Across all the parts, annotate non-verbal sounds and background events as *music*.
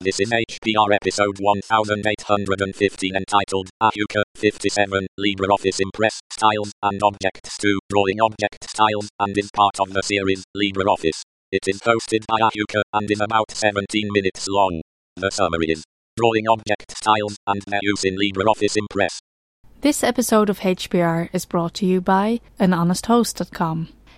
This is HPR episode 1815 entitled Ahuka 57 LibreOffice Impress Styles and Objects 2 Drawing Object Styles and is part of the series LibreOffice. It is hosted by Ahuka and is about 17 minutes long. The summary is Drawing Object Styles and their use in LibreOffice Impress. This episode of HPR is brought to you by anhonesthost.com.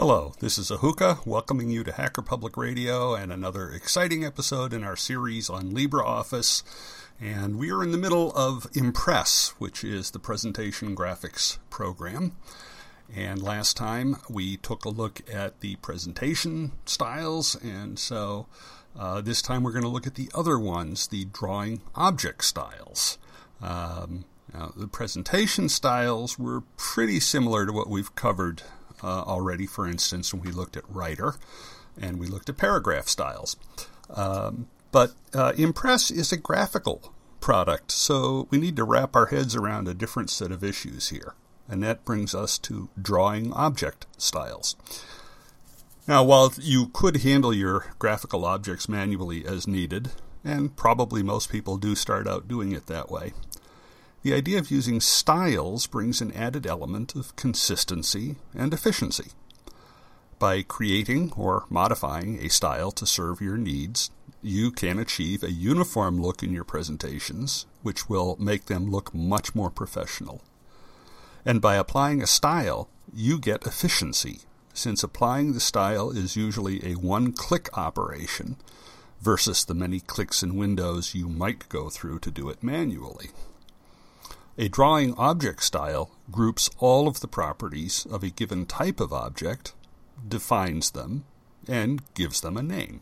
Hello, this is Ahuka, welcoming you to Hacker Public Radio and another exciting episode in our series on LibreOffice. And we are in the middle of Impress, which is the presentation graphics program. And last time we took a look at the presentation styles, and so uh, this time we're going to look at the other ones, the drawing object styles. Um, now, the presentation styles were pretty similar to what we've covered uh, already, for instance, when we looked at writer and we looked at paragraph styles. Um, but uh, Impress is a graphical product, so we need to wrap our heads around a different set of issues here. And that brings us to drawing object styles. Now, while you could handle your graphical objects manually as needed, and probably most people do start out doing it that way, the idea of using styles brings an added element of consistency and efficiency. By creating or modifying a style to serve your needs, you can achieve a uniform look in your presentations, which will make them look much more professional. And by applying a style, you get efficiency, since applying the style is usually a one click operation versus the many clicks and Windows you might go through to do it manually. A drawing object style groups all of the properties of a given type of object, defines them, and gives them a name.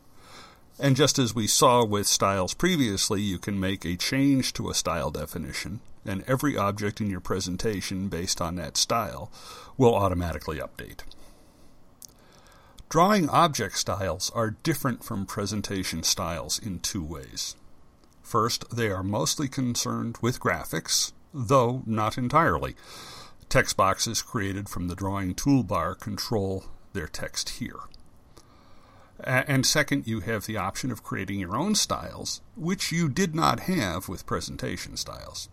And just as we saw with styles previously, you can make a change to a style definition, and every object in your presentation based on that style will automatically update. Drawing object styles are different from presentation styles in two ways. First, they are mostly concerned with graphics, though not entirely. Text boxes created from the drawing toolbar control their text here. And second, you have the option of creating your own styles, which you did not have with presentation styles.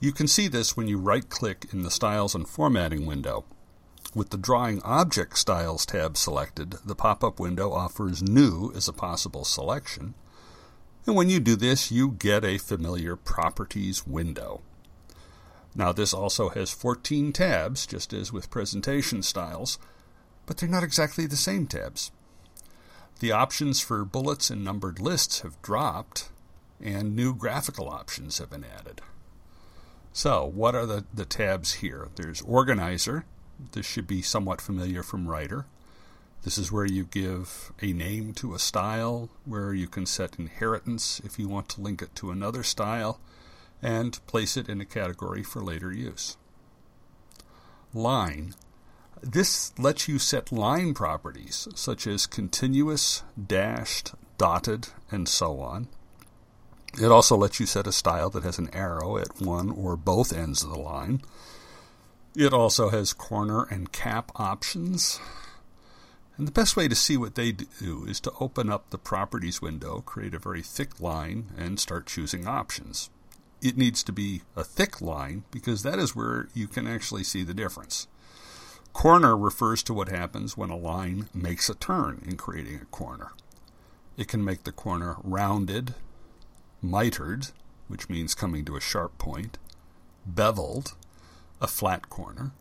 You can see this when you right click in the Styles and Formatting window. With the Drawing Object Styles tab selected, the pop up window offers New as a possible selection. And when you do this, you get a familiar Properties window. Now, this also has 14 tabs, just as with presentation styles, but they're not exactly the same tabs. The options for bullets and numbered lists have dropped, and new graphical options have been added. So, what are the, the tabs here? There's Organizer. This should be somewhat familiar from Writer. This is where you give a name to a style, where you can set inheritance if you want to link it to another style, and place it in a category for later use. Line. This lets you set line properties such as continuous, dashed, dotted, and so on. It also lets you set a style that has an arrow at one or both ends of the line. It also has corner and cap options. And the best way to see what they do is to open up the Properties window, create a very thick line, and start choosing options it needs to be a thick line because that is where you can actually see the difference. Corner refers to what happens when a line makes a turn in creating a corner. It can make the corner rounded, mitered, which means coming to a sharp point, beveled, a flat corner.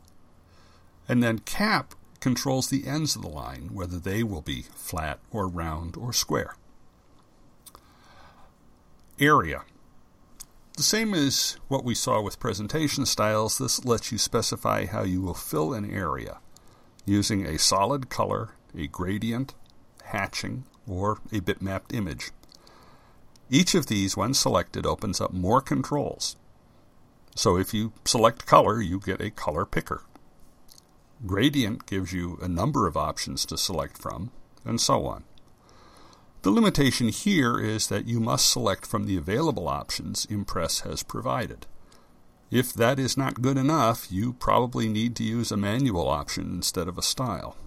And then cap controls the ends of the line, whether they will be flat or round or square. Area. The same as what we saw with presentation styles, this lets you specify how you will fill an area using a solid color, a gradient, hatching, or a bitmapped image. Each of these, when selected, opens up more controls. So if you select color, you get a color picker. Gradient gives you a number of options to select from, and so on. The limitation here is that you must select from the available options Impress has provided. If that is not good enough, you probably need to use a manual option instead of a style.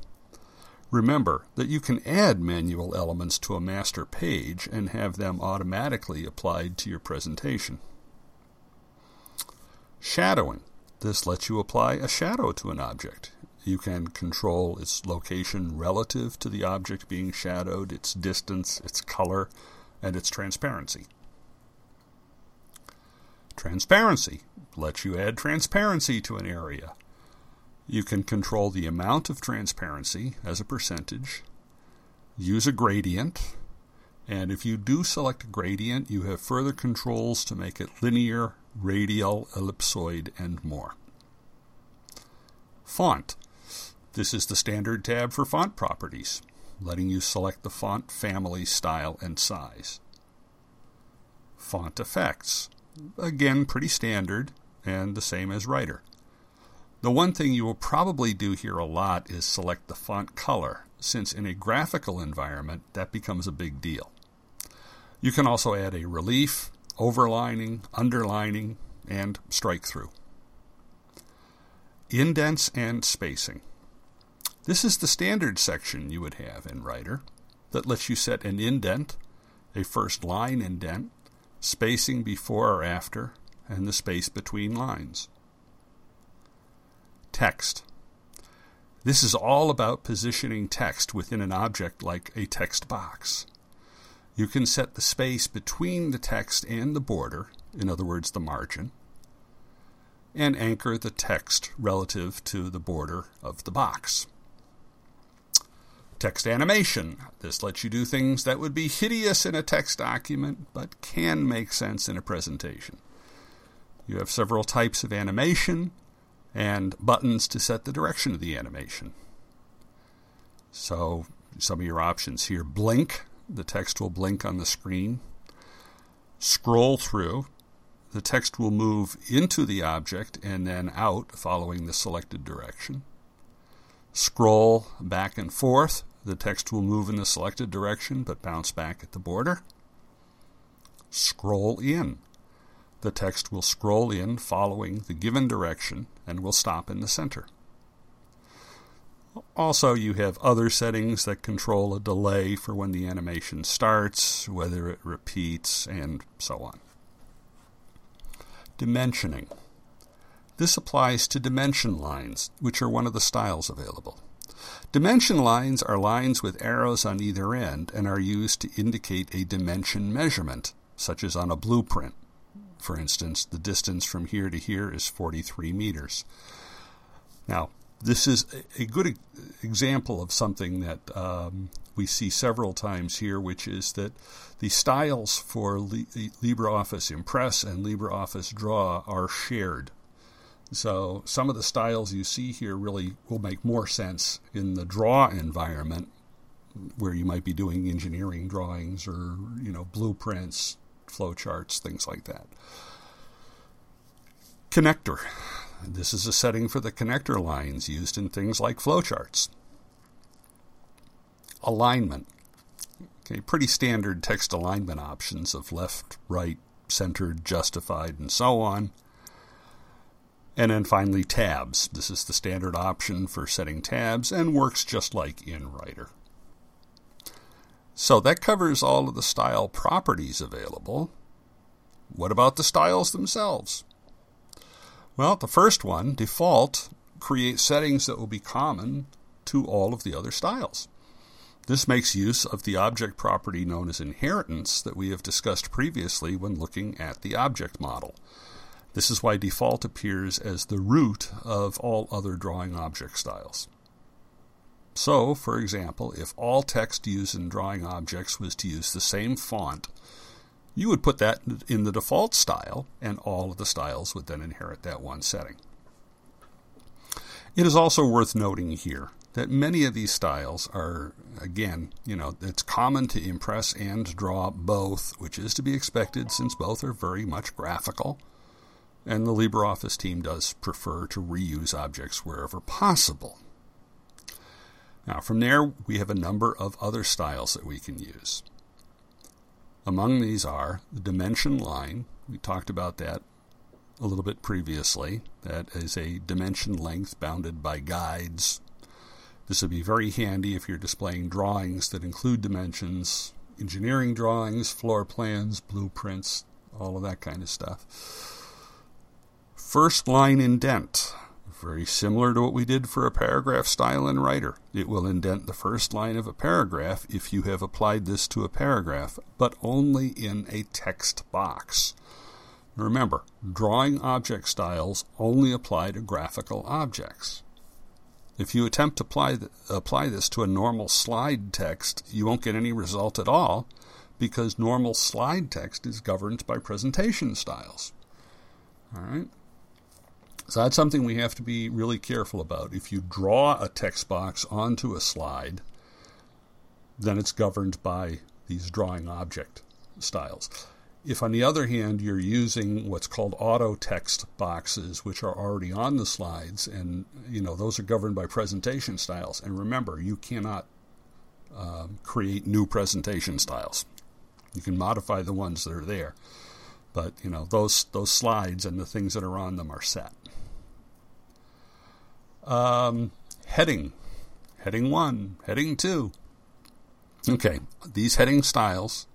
Remember that you can add manual elements to a master page and have them automatically applied to your presentation. Shadowing. This lets you apply a shadow to an object. You can control its location relative to the object being shadowed, its distance, its color, and its transparency. Transparency lets you add transparency to an area. You can control the amount of transparency as a percentage, use a gradient, and if you do select a gradient, you have further controls to make it linear, radial, ellipsoid, and more. Font. This is the standard tab for font properties, letting you select the font family, style, and size. Font effects. Again, pretty standard and the same as Writer. The one thing you will probably do here a lot is select the font color, since in a graphical environment that becomes a big deal. You can also add a relief, overlining, underlining, and strike through. Indents and spacing. This is the standard section you would have in Writer that lets you set an indent, a first line indent, spacing before or after, and the space between lines text. This is all about positioning text within an object like a text box. You can set the space between the text and the border, in other words, the margin, and anchor the text relative to the border of the box. Text animation. This lets you do things that would be hideous in a text document but can make sense in a presentation. You have several types of animation, and buttons to set the direction of the animation. So, some of your options here blink, the text will blink on the screen. Scroll through, the text will move into the object and then out following the selected direction. Scroll back and forth, the text will move in the selected direction but bounce back at the border. Scroll in, the text will scroll in following the given direction and will stop in the center. Also, you have other settings that control a delay for when the animation starts, whether it repeats, and so on. Dimensioning. This applies to dimension lines, which are one of the styles available. Dimension lines are lines with arrows on either end and are used to indicate a dimension measurement, such as on a blueprint. For instance, the distance from here to here is 43 meters. Now, this is a good example of something that um, we see several times here, which is that the styles for LibreOffice Impress and LibreOffice Draw are shared. So some of the styles you see here really will make more sense in the draw environment where you might be doing engineering drawings or you know blueprints flowcharts, things like that. Connector. This is a setting for the connector lines used in things like flowcharts. Alignment. Okay, pretty standard text alignment options of left, right, centered, justified, and so on. And then finally, tabs. This is the standard option for setting tabs and works just like in Writer. So that covers all of the style properties available. What about the styles themselves? Well, the first one, default, creates settings that will be common to all of the other styles. This makes use of the object property known as inheritance that we have discussed previously when looking at the object model. This is why default appears as the root of all other drawing object styles. So, for example, if all text used in drawing objects was to use the same font, you would put that in the default style, and all of the styles would then inherit that one setting. It is also worth noting here that many of these styles are, again, you know, it's common to impress and draw both, which is to be expected since both are very much graphical. And the LibreOffice team does prefer to reuse objects wherever possible. Now, from there, we have a number of other styles that we can use. Among these are the dimension line. We talked about that a little bit previously. That is a dimension length bounded by guides. This would be very handy if you're displaying drawings that include dimensions, engineering drawings, floor plans, blueprints, all of that kind of stuff. First line indent. Very similar to what we did for a paragraph style in Writer. It will indent the first line of a paragraph if you have applied this to a paragraph, but only in a text box. Remember, drawing object styles only apply to graphical objects. If you attempt to apply, apply this to a normal slide text, you won't get any result at all because normal slide text is governed by presentation styles. All right? So that's something we have to be really careful about. If you draw a text box onto a slide, then it's governed by these drawing object styles. If, on the other hand, you're using what's called auto text boxes, which are already on the slides, and you know those are governed by presentation styles. And remember, you cannot um, create new presentation styles. You can modify the ones that are there, but you know those those slides and the things that are on them are set. Um, heading. Heading 1, heading 2. Okay, these heading styles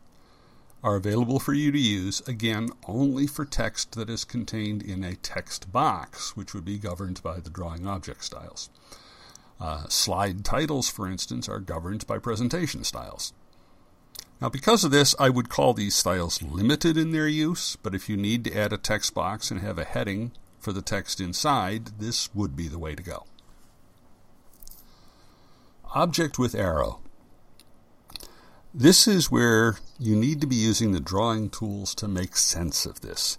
are available for you to use, again, only for text that is contained in a text box, which would be governed by the drawing object styles. Uh, slide titles, for instance, are governed by presentation styles. Now, because of this, I would call these styles limited in their use, but if you need to add a text box and have a heading for the text inside, this would be the way to go. Object with arrow. This is where you need to be using the drawing tools to make sense of this.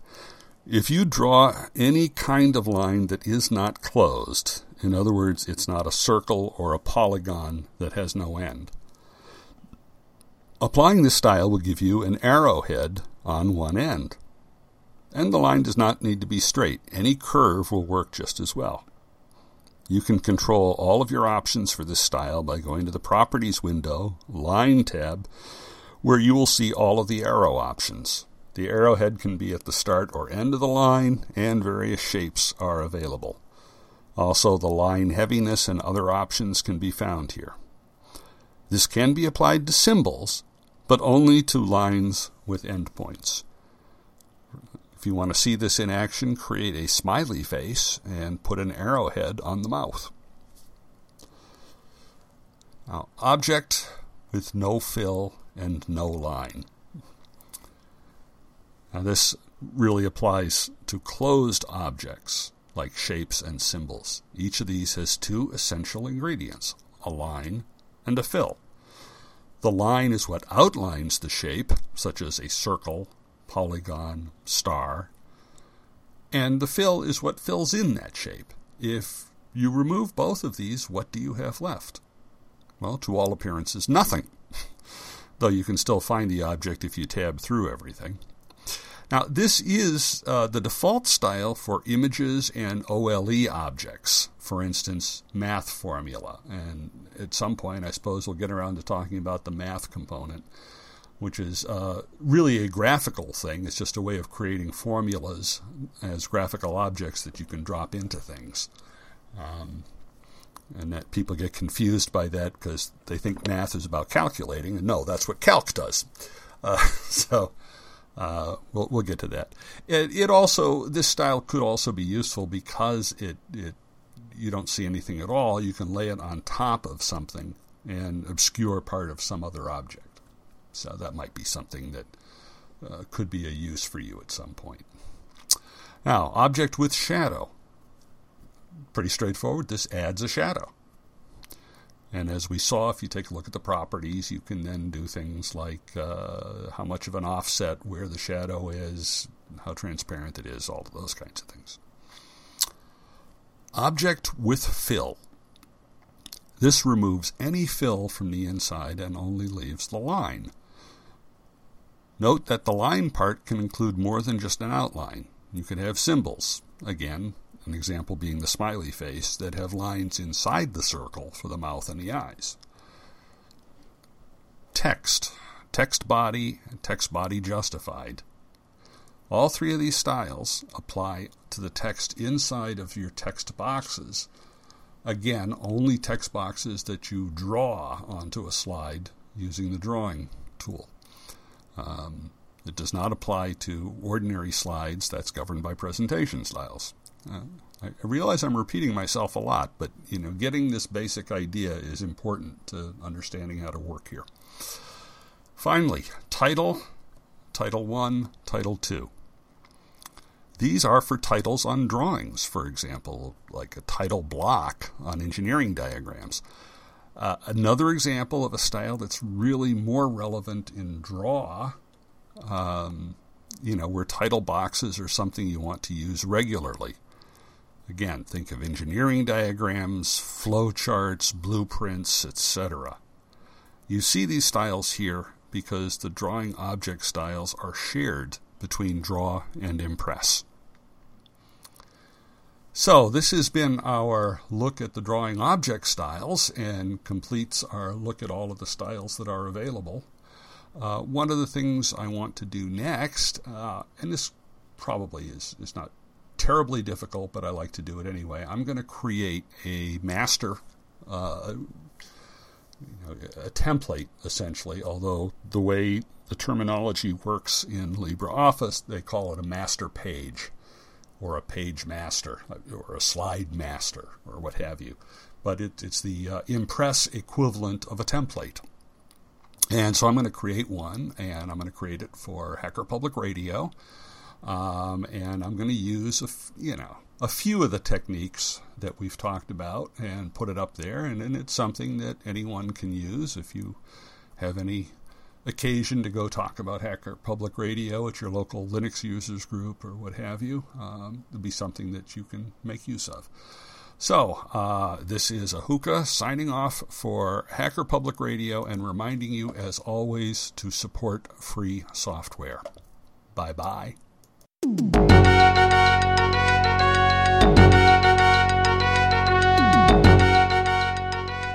If you draw any kind of line that is not closed, in other words, it's not a circle or a polygon that has no end, applying this style will give you an arrowhead on one end and the line does not need to be straight. Any curve will work just as well. You can control all of your options for this style by going to the Properties window, Line tab, where you will see all of the arrow options. The arrowhead can be at the start or end of the line, and various shapes are available. Also, the line heaviness and other options can be found here. This can be applied to symbols, but only to lines with endpoints. You want to see this in action, create a smiley face and put an arrowhead on the mouth. Now, object with no fill and no line. Now, this really applies to closed objects like shapes and symbols. Each of these has two essential ingredients a line and a fill. The line is what outlines the shape, such as a circle polygon, star. And the fill is what fills in that shape. If you remove both of these, what do you have left? Well, to all appearances, nothing. *laughs* Though you can still find the object if you tab through everything. Now, this is uh, the default style for images and OLE objects, for instance, math formula. And at some point, I suppose we'll get around to talking about the math component which is uh, really a graphical thing. It's just a way of creating formulas as graphical objects that you can drop into things. Um, and that people get confused by that because they think math is about calculating, and no, that's what calc does. Uh, *laughs* so uh, we'll, we'll get to that. It, it, also this style could also be useful because it it you don't see anything at all. You can lay it on top of something and obscure part of some other object. So that might be something that uh, could be a use for you at some point. Now, object with shadow. Pretty straightforward. This adds a shadow. And as we saw, if you take a look at the properties, you can then do things like uh, how much of an offset, where the shadow is, how transparent it is, all of those kinds of things. Object with fill. This removes any fill from the inside and only leaves the line. Note that the line part can include more than just an outline. You could have symbols, again, an example being the smiley face, that have lines inside the circle for the mouth and the eyes. Text, text body, text body justified. All three of these styles apply to the text inside of your text boxes. Again, only text boxes that you draw onto a slide using the drawing tool. Um, it does not apply to ordinary slides. That's governed by presentation styles. Uh, I realize I'm repeating myself a lot, but you know, getting this basic idea is important to understanding how to work here. Finally, title, title 1, title 2. These are for titles on drawings, for example, like a title block on engineering diagrams. Uh, another example of a style that's really more relevant in draw, um, you know, where title boxes are something you want to use regularly. Again, think of engineering diagrams, flowcharts, blueprints, etc. You see these styles here because the drawing object styles are shared between Draw and Impress. So, this has been our look at the drawing object styles and completes our look at all of the styles that are available. Uh, one of the things I want to do next, uh, and this probably is, is not terribly difficult, but I like to do it anyway. I'm going to create a master, uh, you know, a template essentially, although the way the terminology works in LibreOffice, they call it a master page or a page master or a slide master or what have you. But it, it's the uh, Impress equivalent of a template. And so I'm going to create one, and I'm going to create it for Hacker Public Radio. Um, and I'm going to use a, f- you know a few of the techniques that we've talked about and put it up there. And, and it's something that anyone can use if you have any occasion to go talk about Hacker Public Radio at your local Linux users group or what have you. Um, it'll be something that you can make use of. So, uh, this is Ahuka signing off for Hacker Public Radio and reminding you, as always, to support free software. Bye bye.